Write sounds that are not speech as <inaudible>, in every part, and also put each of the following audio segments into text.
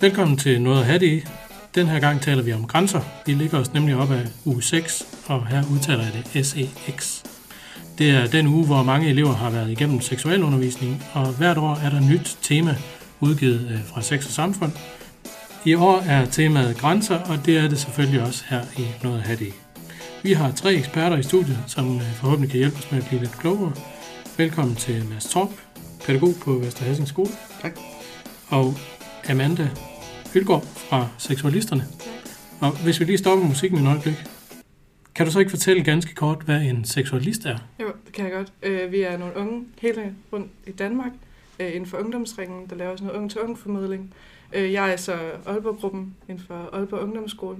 Velkommen til Noget at have det i. Den her gang taler vi om grænser. Vi ligger os nemlig op af uge 6, og her udtaler jeg det SEX. Det er den uge, hvor mange elever har været igennem seksualundervisning, og hvert år er der nyt tema udgivet øh, fra Sex og Samfund. I år er temaet grænser, og det er det selvfølgelig også her i Noget at have det i. Vi har tre eksperter i studiet, som øh, forhåbentlig kan hjælpe os med at blive lidt klogere. Velkommen til Mads Torp, pædagog på Vesterhassing Skole. Tak. Og Amanda Ølgaard fra Seksualisterne. Og hvis vi lige stopper musikken et øjeblik, kan du så ikke fortælle ganske kort, hvad en seksualist er? Jo, det kan jeg godt. Øh, vi er nogle unge hele rundt i Danmark, øh, inden for ungdomsringen, der laver sådan noget ung-til-ung formidling. Øh, jeg er så Aalborg-gruppen inden for Aalborg Ungdomsskole.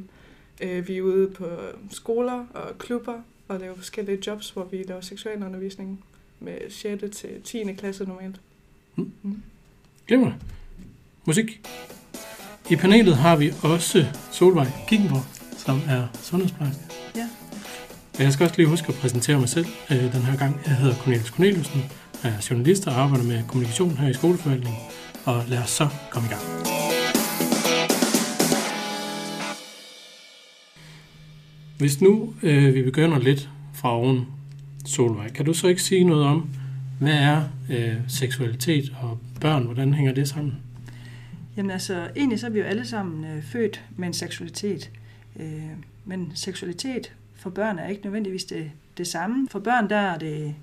Øh, vi er ude på skoler og klubber og laver forskellige jobs, hvor vi laver seksualundervisning med 6. til 10. klasse normalt. Glimrende. Musik. I panelet har vi også Solvej Kikkenborg, som er sundhedsplejerske. Ja. Jeg skal også lige huske at præsentere mig selv øh, den her gang. Jeg hedder Cornelius Corneliusen, er journalist og arbejder med kommunikation her i skoleforvaltningen. Og lad os så komme i gang. Hvis nu øh, vi begynder lidt fra oven, Solvej, kan du så ikke sige noget om, hvad er øh, seksualitet og børn, hvordan hænger det sammen? Jamen altså, egentlig så er vi jo alle sammen øh, født med en seksualitet. Øh, men seksualitet for børn er ikke nødvendigvis det, det samme. For børn, der, er det,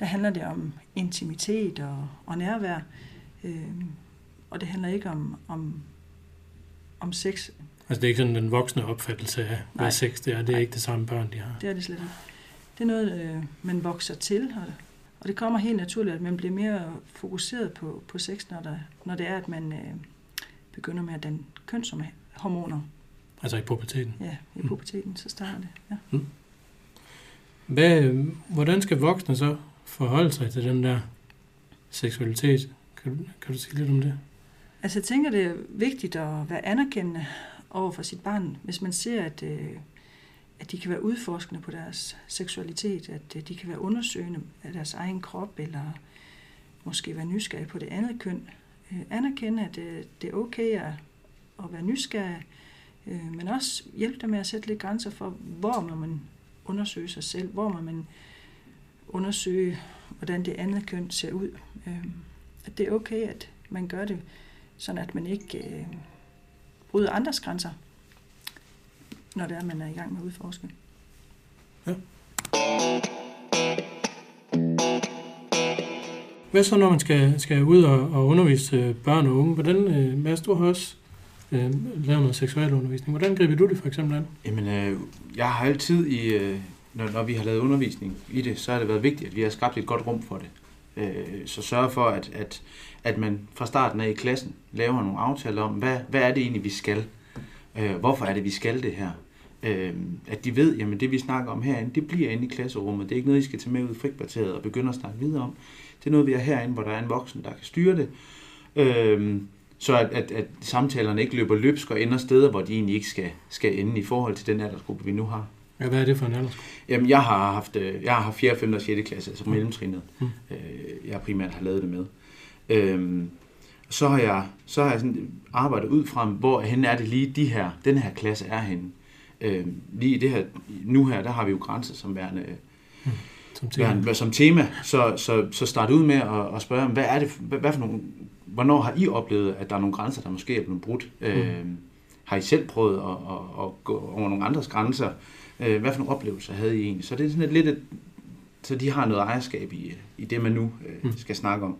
der handler det om intimitet og, og nærvær. Øh, og det handler ikke om, om, om sex. Altså det er ikke sådan den voksne opfattelse af, hvad Nej. sex det er. Det er Nej. ikke det samme børn, de har. Det er det slet ikke. Det er noget, øh, man vokser til, og, og det kommer helt naturligt, at man bliver mere fokuseret på, på sex, når, der, når det er, at man øh, begynder med at danne kønshormoner. Altså i puberteten. Ja, i Mm. puberteten, så starter det. Ja. Hvad, øh, hvordan skal voksne så forholde sig til den der seksualitet? Kan du, kan du sige lidt om det? Altså jeg tænker, det er vigtigt at være anerkendende over for sit barn, hvis man ser, at, øh, at de kan være udforskende på deres seksualitet, at øh, de kan være undersøgende af deres egen krop, eller måske være nysgerrige på det andet køn. Øh, Anerkende, at øh, det er okay at, at være nysgerrig, øh, men også hjælpe dem med at sætte lidt grænser for, hvor må man undersøge sig selv, hvor må man undersøge, hvordan det andet køn ser ud. Øh, At det er okay, at man gør det sådan at man ikke øh, bryder andres grænser, når det er, man er i gang med at udforske. Hvad så, når man skal, skal ud og, og undervise øh, børn og unge? Hvordan, øh, Mads, du har også øh, lavet noget seksualundervisning. Hvordan griber du det for eksempel an? Jamen, øh, jeg har altid, i, øh, når, når vi har lavet undervisning i det, så har det været vigtigt, at vi har skabt et godt rum for det. Øh, så sørge for, at, at, at man fra starten af i klassen laver nogle aftaler om, hvad, hvad er det egentlig, vi skal? Øh, hvorfor er det, vi skal det her? Øh, at de ved, jamen det vi snakker om herinde, det bliver inde i klasserummet. Det er ikke noget, I skal tage med ud i frikvarteret og begynde at snakke videre om. Det er noget, vi er herinde, hvor der er en voksen, der kan styre det. Øh, så at, at, at samtalerne ikke løber løbsk og ender steder, hvor de egentlig ikke skal, skal ende i forhold til den aldersgruppe, vi nu har. Ja, hvad er det for en aldersgruppe? Jamen, jeg har haft, øh, jeg har haft 4., 5. og 6. klasse, altså Mm. mellemtrinnet, Mm. øh, jeg primært har lavet det med. Øhm, så har jeg, så har jeg sådan arbejdet ud fra, hvor hen er det lige de her, den her klasse er henne. Øhm, lige i det her, nu her, der har vi jo grænser som værende, Som tema? værende som tema, så, så, så start ud med at, at spørge, hvad er det, hvad, hvad for nogle, hvornår har I oplevet, at der er nogle grænser, der måske er blevet brudt? Mm. Øhm, har I selv prøvet at, at, at gå over nogle andres grænser? Øh, hvad for nogle oplevelser havde I egentlig? Så det er sådan et lidt, et, så de har noget ejerskab i, i det, man nu øh, Mm. skal snakke om.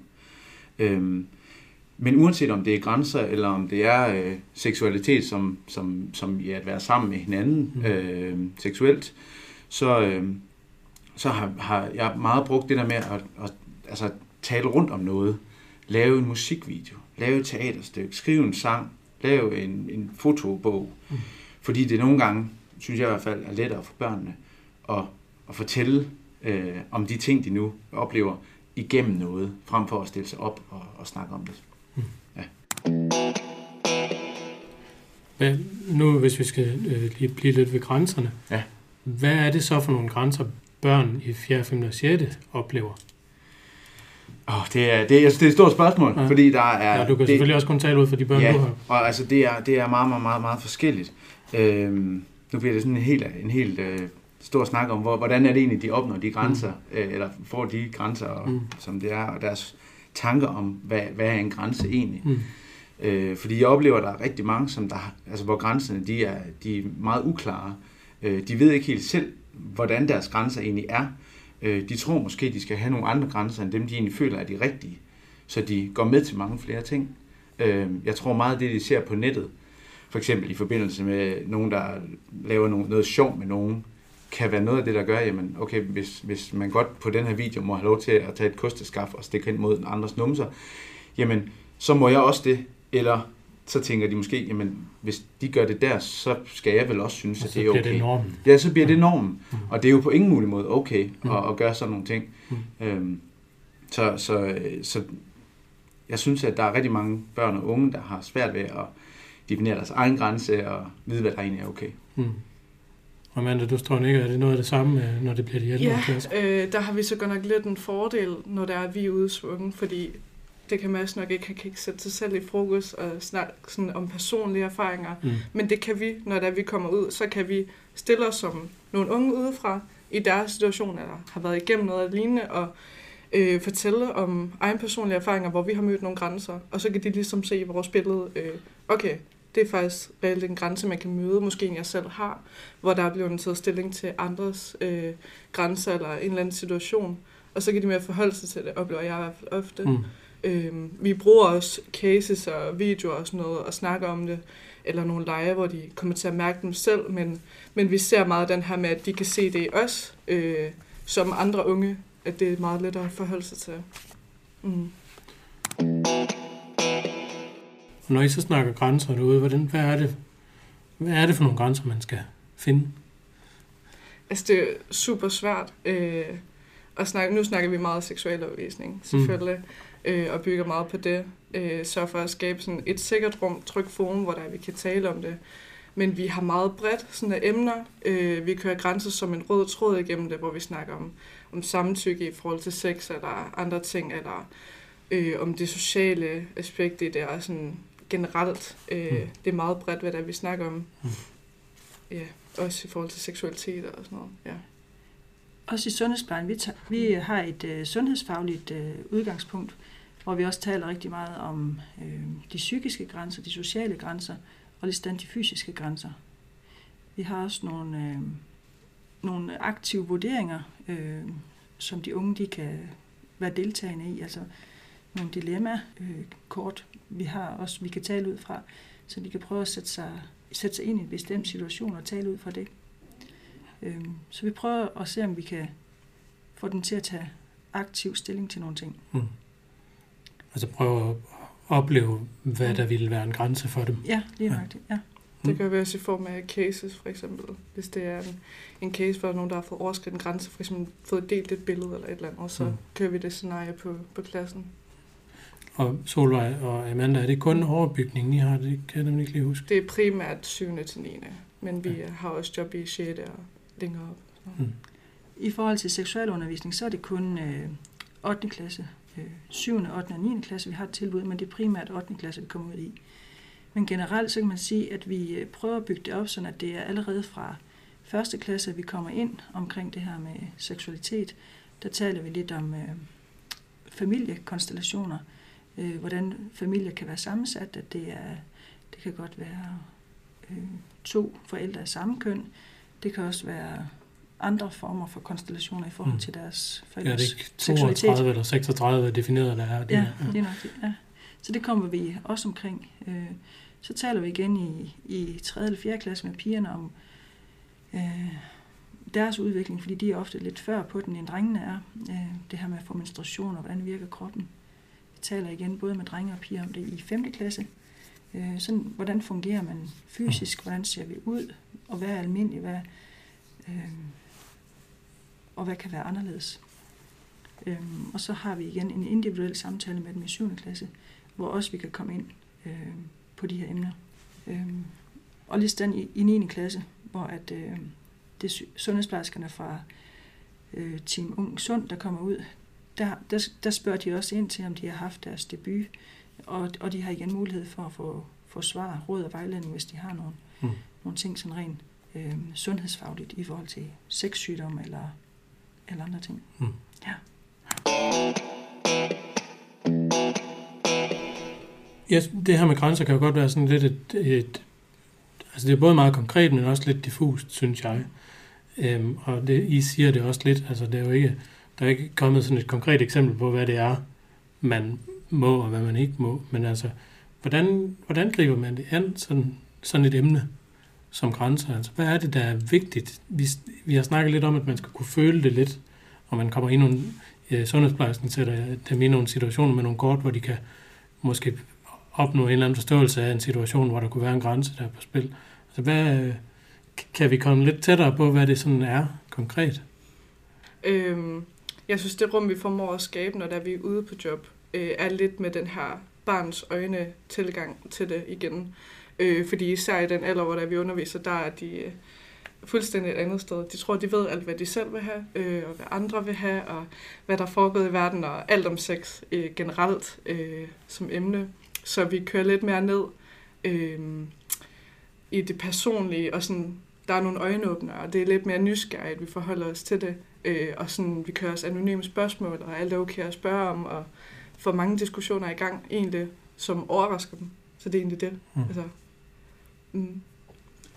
Øhm, men uanset om det er grænser, eller om det er øh, seksualitet, som, som, som i at være sammen med hinanden Mm. øh, seksuelt, så, øh, så har, har jeg meget brugt det der med at, at altså, tale rundt om noget. Lave en musikvideo, lave et teaterstykke, skrive en sang, lave en, en fotobog. Mm. Fordi det nogle gange, synes jeg i hvert fald, er lettere for børnene at, at fortælle øh, om de ting, de nu oplever igennem noget, frem for at stille sig op og, og snakke om det. Hvad, nu, hvis vi skal øh, lige blive lidt ved grænserne. Ja. Hvad er det så for nogle grænser, børn i 4., 5. og 6. oplever? Oh, det, er, det, er, det er et stort spørgsmål, Ja. fordi der er... Ja, du kan det, selvfølgelig også kun tale ud for de børn, ja, du har. og altså det er, det er meget, meget, meget, meget forskelligt. Øhm, nu bliver det sådan en helt, en helt øh, stor snak om, hvor, hvordan er det egentlig, de opnår de grænser, mm. øh, eller får de grænser, og, mm. som det er, og deres tanker om, hvad, hvad er en grænse egentlig. Mm. Øh, fordi jeg oplever, at der er rigtig mange, som der, altså, hvor grænserne de er, de er meget uklare. Øh, de ved ikke helt selv, hvordan deres grænser egentlig er. Øh, de tror måske, de skal have nogle andre grænser, end dem, de egentlig føler er de rigtige. Så de går med til mange flere ting. Øh, jeg tror meget af det, de ser på nettet, for eksempel i forbindelse med nogen, der laver noget, noget sjov med nogen, kan være noget af det, der gør, jamen, okay, hvis, hvis man godt på den her video må have lov til at tage et kosteskaf og stikke hen mod den andres numser, jamen, så må jeg også det. Eller så tænker de måske, jamen, hvis de gør det der, så skal jeg vel også synes, Og at det er bliver okay. det normen. Ja, så bliver det Mm. normen. Mm. Og det er jo på ingen mulig måde okay Mm. at, at gøre sådan nogle ting. Mm. Øhm, så, så, så jeg synes, at der er rigtig mange børn og unge, der har svært ved at definere deres egen grænse og vide, hvad der egentlig er okay. Mm. Og Amanda, du står ikke, er det noget af det samme, øh, når det bliver de ældre Ja, øh, der har vi så godt nok lidt en fordel, når der er, vi er ude svunge, fordi det kan Mads nok ikke, han kan ikke sætte sig selv i frokost og snakke sådan om personlige erfaringer. Mm. Men det kan vi, når der vi kommer ud, så kan vi stille os som nogle unge udefra i deres situation, eller har været igennem noget lignende, og øh, fortælle om egen personlige erfaringer, hvor vi har mødt nogle grænser. Og så kan de ligesom se i vores billede, øh, okay, det er faktisk reelt en grænse, man kan møde, måske en jeg selv har, hvor der er blevet taget stilling til andres øh, grænser eller en eller anden situation. Og så kan de mere forholde sig til det, oplever jeg i hvert fald ofte. Mm. Øhm, vi bruger også cases og videoer og sådan noget, og snakker om det, eller nogle lege, hvor de kommer til at mærke dem selv, men, men vi ser meget den her med, at de kan se det i os, øh, som andre unge, at det er meget lettere at forholde sig til. Mm. Når I så snakker grænser derude, hvordan, hvad, er det, hvad er det for nogle grænser, man skal finde? Altså, det er super svært. Øh, at snakke, nu snakker vi meget seksualundervisning, selvfølgelig, mm. øh, og bygger meget på det. Øh, så for at skabe sådan et sikkert rum, trygt forum, hvor der vi kan tale om det. Men vi har meget bredt sådan af emner. Øh, vi kører grænser som en rød tråd igennem det, hvor vi snakker om, om samtykke i forhold til sex eller andre ting, eller øh, om det sociale aspekt i det, og sådan generelt. Øh, Mm. Det er meget bredt, hvad der vi snakker om. Mm. Ja, også i forhold til seksualitet og sådan noget. Ja. Også i sundhedsplejen, vi, tager, vi har et øh, sundhedsfagligt øh, udgangspunkt, hvor vi også taler rigtig meget om øh, de psykiske grænser, de sociale grænser, og lige stand de fysiske grænser. Vi har også nogle, øh, nogle aktive vurderinger, øh, som de unge de kan være deltagende i, altså nogle dilemma øh, kort, vi har også, vi kan tale ud fra, så de kan prøve at sætte sig, sætte sig ind i en bestemt situation og tale ud fra det. Øhm, Så vi prøver at se, om vi kan få dem til at tage aktiv stilling til nogle ting. Mm. Altså prøve at opleve, hvad der ville være en grænse for dem. Ja, lige Ja. nøjagtigt. Ja. Det Mm. kan være også i form af cases, for eksempel. Hvis det er en, en case, hvor nogen, der har fået overskridt en grænse, for eksempel fået delt et billede eller et eller andet, og så Mm. mm. kører vi det scenarie på, på klassen. Og Solvej og Amanda, er det kun overbygningen, I har? Det kan jeg nemlig ikke lige huske. Det er primært 7. til 9. Men vi har også job i 6. og længere op. Mm. I forhold til seksualundervisning, så er det kun øh, 8. klasse, øh, 7., 8. og 9. klasse, vi har et tilbud, men det er primært 8. klasse, vi kommer ud i. Men generelt så kan man sige, at vi øh, prøver at bygge det op, sådan at det er allerede fra første klasse, at vi kommer ind omkring det her med seksualitet. Der taler vi lidt om øh, familiekonstellationer, øh, hvordan familier kan være sammensat, at det, er, det kan godt være øh, to forældre af samme køn. Det kan også være andre former for konstellationer i forhold Mm. til deres Ja, det forældres er ikke seksualitet. 32 eller 36 defineret, der er det. Ja, her. lige nok. Ja. Så det kommer vi også omkring. Øh, Så taler vi igen i, i 3. eller 4. klasse med pigerne om øh, deres udvikling, fordi de er ofte lidt før på den, end drengene er. Øh, det her med at få menstruation og hvordan virker kroppen. Vi taler igen både med drenge og piger om det i 5. klasse. Øh, sådan, hvordan fungerer man fysisk? Hvordan ser vi ud? Og hvad er almindeligt? Hvad, øh, og hvad kan være anderledes? Øh, og så har vi igen en individuel samtale med dem i 7. klasse, hvor også vi kan komme ind øh, på de her emner. Øh, og lige sådan i, i 9. klasse, hvor at, øh, det sundhedsplejerskerne fra øh, Team Ung Sund, der kommer ud, der, der, der spørger de også ind til, om de har haft deres debut, og, og de har igen mulighed for at få, få svar, råd og vejledning, hvis de har nogle, Mm. nogle ting sådan rent øh, sundhedsfagligt i forhold til sexsygdom eller, eller andre ting. Mm. Ja. Ja, det her med grænser kan jo godt være sådan lidt et, et altså det er både meget konkret, men også lidt diffust, synes jeg. Øhm, og det, I siger det også lidt, altså det er jo ikke, der er ikke kommet sådan et konkret eksempel på, hvad det er, man må og hvad man ikke må, men altså, hvordan, hvordan griber man det an, sådan, sådan et emne som grænser? Altså, hvad er det, der er vigtigt? Vi, vi har snakket lidt om, at man skal kunne føle det lidt, og man kommer i nogle, øh, sundhedsplejersken sætter dem i nogle situationer med nogle kort, hvor de kan måske opnå en eller anden forståelse af en situation, hvor der kunne være en grænse, der er på spil. Altså, hvad, øh, kan vi komme lidt tættere på, hvad det sådan er konkret? Øhm, jeg synes, det rum, vi formår at skabe, når der er vi er ude på job, øh, er lidt med den her barns øjne tilgang til det igen. Øh, fordi især i den alder, hvor der vi underviser, der er de øh, fuldstændig et andet sted. De tror, de ved alt, hvad de selv vil have, øh, og hvad andre vil have, og hvad der er foregået i verden, og alt om sex øh, generelt øh, som emne. Så vi kører lidt mere ned øh, i det personlige, og sådan, der er nogle øjenåbnere, og det er lidt mere nysgerrigt, vi forholder os til det. Øh, og sådan, vi kører os anonyme spørgsmål, og alt er okay at spørge om, og får mange diskussioner i gang, egentlig, som overrasker dem. Så det er egentlig det. Mm. Altså, mm.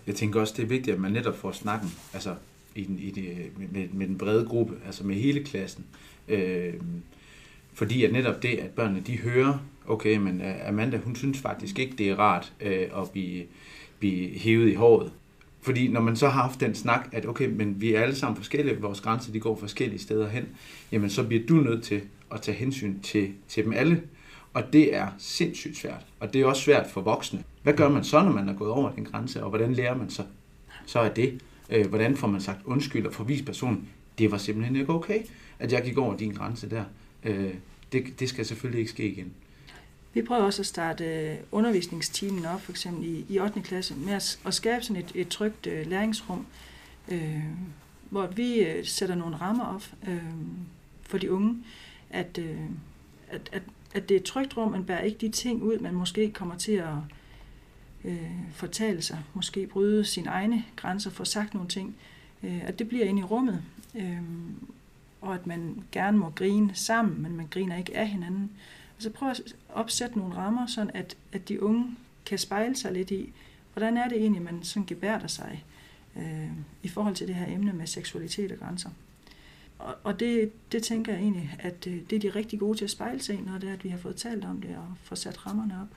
Jeg tænker også, det er vigtigt, at man netop får snakken altså i den, i det, med, med den brede gruppe, altså med hele klassen. Øh, fordi at netop det, at børnene de hører, okay, men øh, Amanda, hun synes faktisk ikke, det er rart øh, at blive, blive hævet i håret. Fordi når man så har haft den snak, at okay, men vi er alle sammen forskellige, vores grænser de går forskellige steder hen, jamen så bliver du nødt til at tage hensyn til, til dem alle. Og det er sindssygt svært. Og det er også svært for voksne. Hvad gør man så, når man er gået over den grænse, og hvordan lærer man så, så er det? Øh, hvordan får man sagt undskyld og forvist personen, det var simpelthen ikke okay, at jeg gik over din grænse der. Øh, det, det skal selvfølgelig ikke ske igen. Vi prøver også at starte øh, undervisningstimen op, for eksempel i, i 8. klasse, med at, at skabe sådan et, et trygt øh, læringsrum, øh, hvor vi øh, sætter nogle rammer op øh, for de unge, at, øh, at, at, at det er et trygt rum, man bærer ikke de ting ud, man måske kommer til at øh, fortale sig, måske bryde sine egne grænser, få sagt nogle ting, øh, at det bliver inde i rummet, øh, og at man gerne må grine sammen, men man griner ikke af hinanden. Så prøv at opsætte nogle rammer, sådan at, at de unge kan spejle sig lidt i, hvordan er det egentlig, man sådan gebærder sig øh, i forhold til det her emne med seksualitet og grænser. Og, og det, det tænker jeg egentlig, at øh, det er de rigtig gode til at spejle sig i, når det er, at vi har fået talt om det og få sat rammerne op.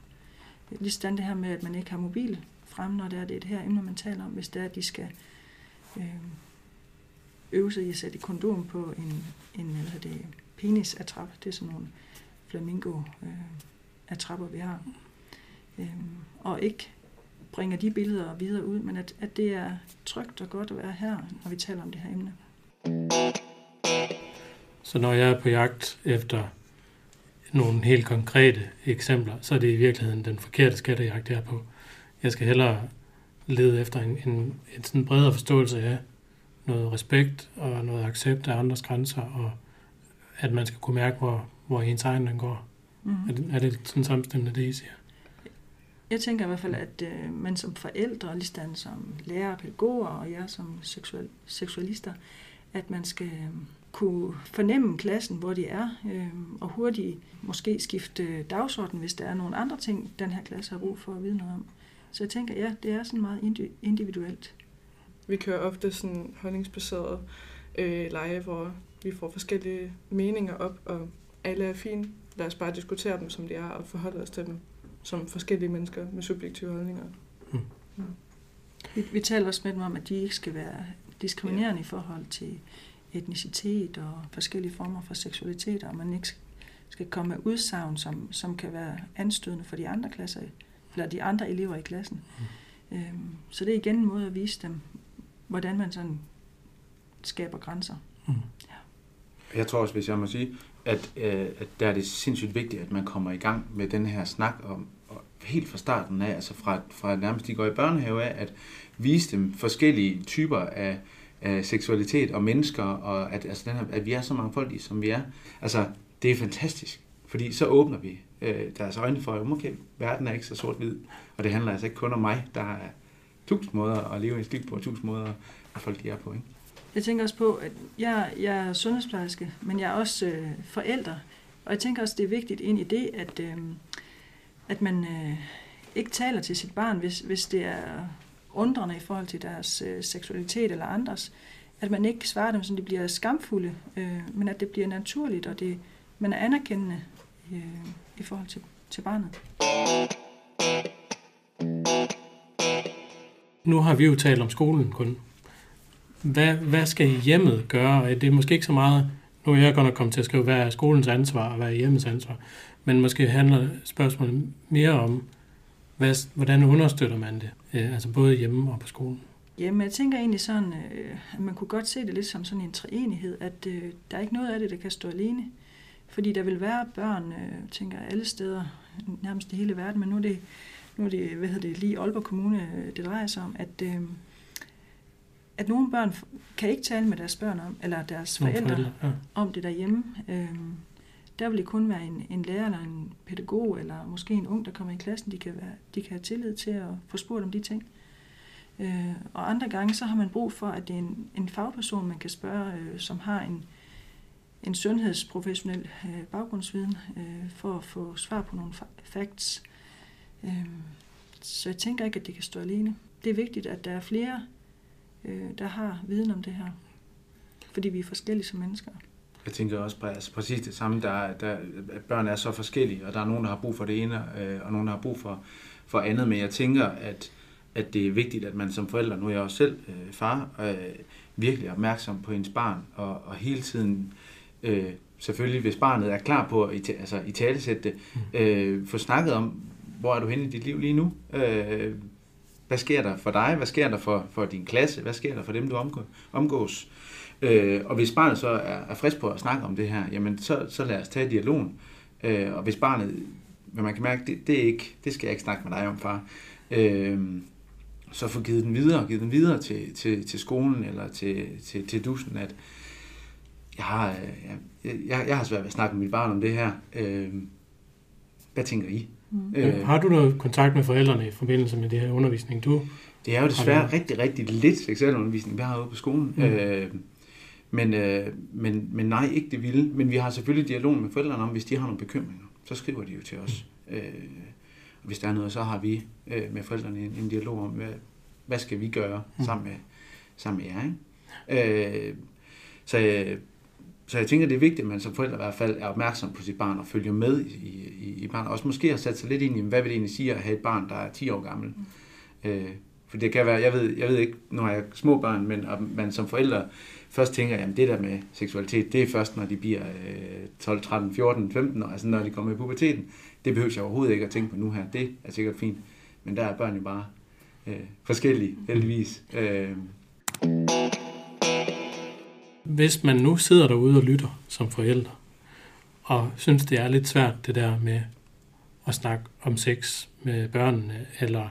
Ligesådan det her med, at man ikke har mobil frem, når det er, det er det her emne, man taler om, hvis det er, at de skal øh, øve sig i at sætte et kondom på en, en hvad hedder det, penis-attrap. Det er sådan nogle flamingo-attrapper, øh, vi har. Øh, og ikke bringer de billeder videre ud, men at, at det er trygt og godt at være her, når vi taler om det her emne. Så når jeg er på jagt efter nogle helt konkrete eksempler, så er det i virkeligheden den forkerte skattejagt, jeg er på. Jeg skal hellere lede efter en, en, en sådan bredere forståelse af noget respekt og noget accept af andres grænser, og at man skal kunne mærke, hvor, hvor ens egen den går. Mm. Er det, er det sådan samstemmende, det I siger? Jeg tænker i hvert fald, at øh, man som forældre, ligesom som lærer, pædagoger og jer som seksual, seksualister, at man skal øh, kunne fornemme klassen, hvor de er, øh, og hurtigt måske skifte dagsorden, hvis der er nogle andre ting, den her klasse har brug for at vide noget om. Så jeg tænker, ja, det er sådan meget indi- individuelt. Vi kører ofte sådan holdningsbaseret øh, lege, hvor vi får forskellige meninger op, og alle er fine. Lad os bare diskutere dem, som de er, og forholde os til dem som forskellige mennesker med subjektive holdninger. Vi, vi taler også med dem om, at de ikke skal være diskriminerende ja. i forhold til etnicitet og forskellige former for seksualitet, og man ikke skal komme med udsagn, som, som kan være anstødende for de andre klasser, eller de andre elever i klassen. Mm. Øhm, så det er igen en måde at vise dem, hvordan man sådan skaber grænser. Mm. Ja. Jeg tror også, hvis jeg må sige, at, øh, at der er det sindssygt vigtigt, at man kommer i gang med den her snak om, og helt fra starten af, altså fra, fra nærmest de går i børnehave af, at vise dem forskellige typer af, øh, seksualitet og mennesker, og at, altså den her, at vi er så mange folk, som vi er. Altså, det er fantastisk, fordi så åbner vi øh, deres øjne for, at okay, verden er ikke så sort-hvid, og det handler altså ikke kun om mig. Der er tusind måder at leve et liv på, tusind måder, at folk de er på. Ikke? Jeg tænker også på, at jeg, jeg er sundhedsplejerske, men jeg er også øh, forælder. Og jeg tænker også, det er vigtigt ind i det, at, øh, at man øh, ikke taler til sit barn, hvis, hvis det er undrende i forhold til deres øh, seksualitet eller andres. At man ikke svarer dem, så de bliver skamfulde, øh, men at det bliver naturligt, og det, man er anerkendende øh, i forhold til, til barnet. Nu har vi jo talt om skolen kun. Hvad, hvad skal hjemmet gøre? Det er måske ikke så meget, nu er jeg godt nok kommet til at skrive, hvad er skolens ansvar og hvad er hjemmets ansvar. Men måske handler spørgsmålet mere om, hvad, hvordan understøtter man det? Øh, altså både hjemme og på skolen. Jamen, jeg tænker egentlig sådan, øh, at man kunne godt se det lidt som sådan en treenighed, at øh, der er ikke noget af det, der kan stå alene. Fordi der vil være børn, øh, tænker alle steder, nærmest i hele verden, men nu er det, nu er det, hvad hedder det lige Aalborg Kommune, øh, det drejer sig om, at, øh, at nogle børn kan ikke tale med deres børn om, eller deres forældre, forældre ja. om det derhjemme. Øh, der vil det kun være en, en lærer eller en pædagog, eller måske en ung, der kommer i klassen, de kan, være, de kan have tillid til at få spurgt om de ting. Øh, og andre gange, så har man brug for, at det er en, en fagperson, man kan spørge, øh, som har en, en sundhedsprofessionel øh, baggrundsviden, øh, for at få svar på nogle facts. Øh, så jeg tænker ikke, at det kan stå alene. Det er vigtigt, at der er flere, øh, der har viden om det her, fordi vi er forskellige som mennesker. Jeg tænker også altså præcis det samme, der, der, at børn er så forskellige, og der er nogen, der har brug for det ene, øh, og nogen, der har brug for, for andet. Men jeg tænker, at, at det er vigtigt, at man som forældre, nu er jeg også selv øh, far, øh, virkelig er opmærksom på ens barn, og, og hele tiden, øh, selvfølgelig hvis barnet er klar på at altså, i talesætte det, mm. øh, få snakket om, hvor er du henne i dit liv lige nu? Øh, hvad sker der for dig? Hvad sker der for, for din klasse? Hvad sker der for dem, du omgås? Øh, og hvis barnet så er, er frisk på at snakke om det her, jamen så, så lad os tage dialogen. Øh, og hvis barnet, hvad man kan mærke, det, det, er ikke, det skal jeg ikke snakke med dig om, far. Øh, så få givet den videre, givet den videre til, til, til skolen eller til, til, til dusen, at jeg har, jeg, jeg, jeg har svært ved at snakke med mit barn om det her. Øh, hvad tænker I? Mm. Øh, har du noget kontakt med forældrene i forbindelse med det her undervisning, du Det er jo desværre rigtig, rigtig lidt seksualundervisning, vi har ude på skolen. Mm. Øh, men, øh, men, men nej, ikke det vilde. Men vi har selvfølgelig dialog med forældrene om, hvis de har nogle bekymringer. Så skriver de jo til os. Mm. Øh, hvis der er noget, så har vi øh, med forældrene en, en dialog om, hvad, hvad skal vi gøre mm. sammen med, sammen med jer. Ikke? Øh, så, så jeg tænker, det er vigtigt, at man som forældre i hvert fald er opmærksom på sit barn og følger med i, i, i barnet. Også måske har sat sig lidt ind i, hvad vil det egentlig sige at have et barn, der er 10 år gammel. Mm. Øh, for det kan være, jeg ved, jeg ved ikke, når jeg er små børn, men at man som forældre først tænker, at det der med seksualitet, det er først, når de bliver 12, 13, 14, 15 år, altså når de kommer i puberteten. Det behøver jeg overhovedet ikke at tænke på nu her. Det er sikkert fint. Men der er børn jo bare øh, forskellige, heldigvis. Øh. Hvis man nu sidder derude og lytter som forældre, og synes, det er lidt svært, det der med at snakke om sex med børnene, eller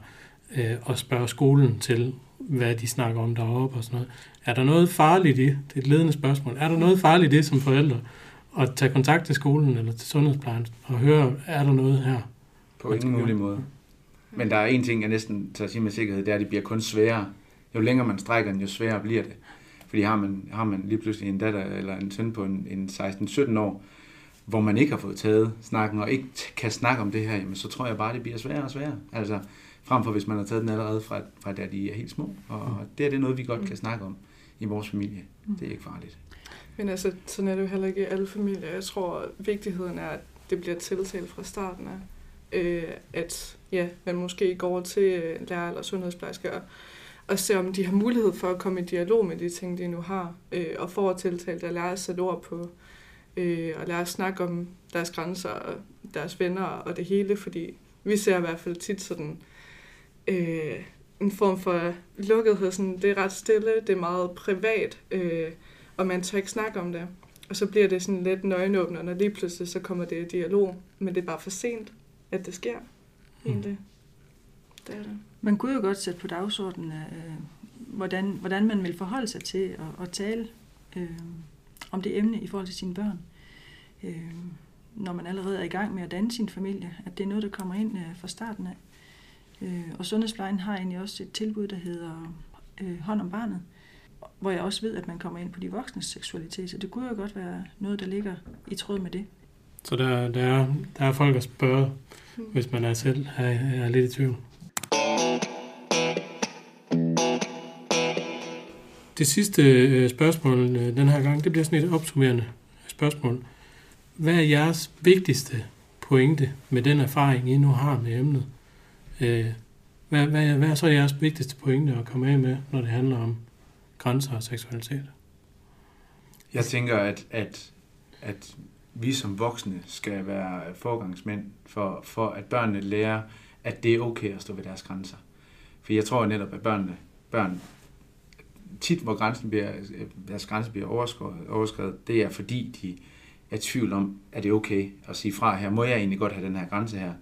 øh, at spørge skolen til, hvad de snakker om deroppe og sådan noget. Er der noget farligt i, det er et ledende spørgsmål, er der noget farligt i det som forældre, at tage kontakt til skolen eller til sundhedsplejen og høre, er der noget her? På ingen mulig måde. Men der er en ting, jeg næsten tager sige med sikkerhed, det er, at det bliver kun sværere. Jo længere man strækker den, jo sværere bliver det. Fordi har man, har man lige pludselig en datter eller en søn på en, en 16-17 år, hvor man ikke har fået taget snakken og ikke kan snakke om det her, jamen, så tror jeg bare, det bliver sværere og sværere. Altså, frem for hvis man har taget den allerede fra, fra da de er helt små. Og mm. det er det noget, vi godt kan snakke om i vores familie. Mm. Det er ikke farligt. Men altså, sådan er det jo heller ikke i alle familier. Jeg tror, at vigtigheden er, at det bliver tiltalt fra starten af. Øh, at ja, man måske går til lærer eller sundhedsplejerske og, og ser, om de har mulighed for at komme i dialog med de ting, de nu har, øh, og får tiltalt at lære at sætte ord på, øh, og lære at snakke om deres grænser og deres venner og det hele, fordi vi ser i hvert fald tit sådan, øh, en form for lukkethed. Sådan, det er ret stille, det er meget privat, øh, og man tør ikke snakke om det. Og så bliver det sådan lidt nøgenåbner, når lige pludselig så kommer det i dialog. Men det er bare for sent, at det sker. Mm. Egentlig. Det er det. Man kunne jo godt sætte på dagsordenen, øh, hvordan, hvordan man vil forholde sig til at, at tale øh, om det emne i forhold til sine børn. Øh, når man allerede er i gang med at danne sin familie, at det er noget, der kommer ind øh, fra starten af. Øh, og Sundhedsplejen har egentlig også et tilbud, der hedder øh, Hånd om barnet, hvor jeg også ved, at man kommer ind på de voksnes seksualitet, så det kunne jo godt være noget, der ligger i tråd med det. Så der, der, er, der er folk at spørge, Mm. hvis man er selv er, er lidt i tvivl. Det sidste øh, spørgsmål øh, den her gang, det bliver sådan et opsummerende spørgsmål. Hvad er jeres vigtigste pointe med den erfaring, I nu har med emnet? Øh, Hvad, hvad, hvad er så jeres vigtigste pointe at komme af med, når det handler om grænser og seksualitet? Jeg tænker, at, at, at vi som voksne skal være forgangsmænd for, for, at børnene lærer, at det er okay at stå ved deres grænser. For jeg tror netop, at børnene, børn tit, hvor grænsen bliver, deres grænse bliver overskrevet, overskrevet, det er fordi, de er i tvivl om, at det er okay at sige fra her. Må jeg egentlig godt have den her grænse her?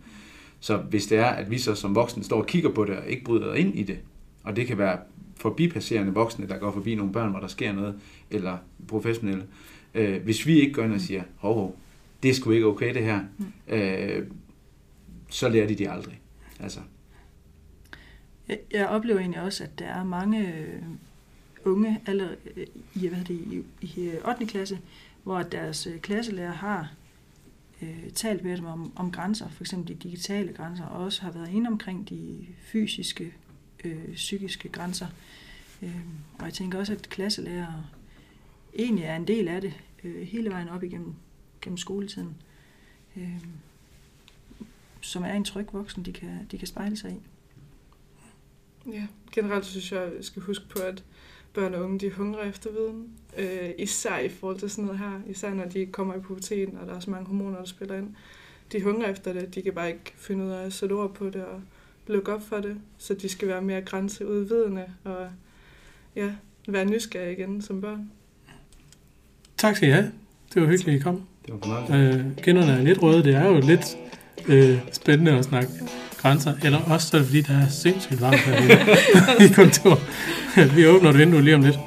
Så hvis det er, at vi så som voksne står og kigger på det og ikke bryder ind i det, og det kan være forbipasserende voksne, der går forbi nogle børn, hvor der sker noget, eller professionelle, øh, hvis vi ikke går ind og siger, hov, hov, det er sgu ikke okay det her, øh, så lærer de det aldrig. Altså, Jeg, jeg oplever egentlig også, at der er mange øh, unge allerede i, hvad det, i, i 8. klasse, hvor deres øh, klasselærer har øh, talt med dem om, om grænser, for eksempel de digitale grænser, og også har været inde omkring de fysiske, øh, psykiske grænser. Øh, og jeg tænker også, at klasselærer egentlig er en del af det øh, hele vejen op igennem gennem skoletiden, øh, som er en tryg voksen, de kan, de kan spejle sig i. Ja, generelt synes jeg, at jeg skal huske på, at børn og unge, de hungrer efter viden. Øh, især i forhold til sådan noget her. Især når de kommer i puberteten, og der er så mange hormoner, der spiller ind. De hungrer efter det. De kan bare ikke finde ud af at sætte ord på det og lukke op for det. Så de skal være mere grænseudvidende og ja, være nysgerrige igen som børn. Tak skal I have. Det var hyggeligt, at I kom. det var. Øh, kinderne er lidt røde. Det er jo lidt øh, spændende at snakke grænser. Eller også så er det, fordi der er sindssygt varmt herude i <laughs> kontor. Vi åbner et vindue lige om lidt.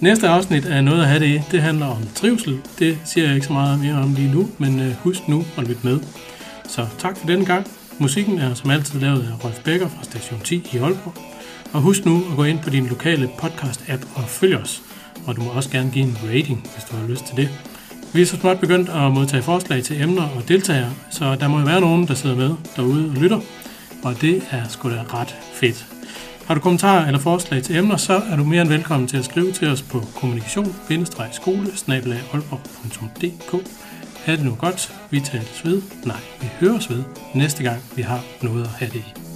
Næste afsnit af Noget at have det i, det handler om trivsel. Det siger jeg ikke så meget mere om lige nu, men øh, husk nu at lytte med. Så tak for denne gang. Musikken er som altid lavet af Rolf Becker fra Station 10 i Aalborg. Og husk nu at gå ind på din lokale podcast-app og følg os. Og du må også gerne give en rating, hvis du har lyst til det. Vi er så småt begyndt at modtage forslag til emner og deltagere, så der må jo være nogen, der sidder med derude og lytter. Og det er sgu da ret fedt. Har du kommentarer eller forslag til emner, så er du mere end velkommen til at skrive til os på kommunikation-skole Ha' det nu godt. Vi tales ved. Nej, vi høres ved næste gang, vi har noget at have det i.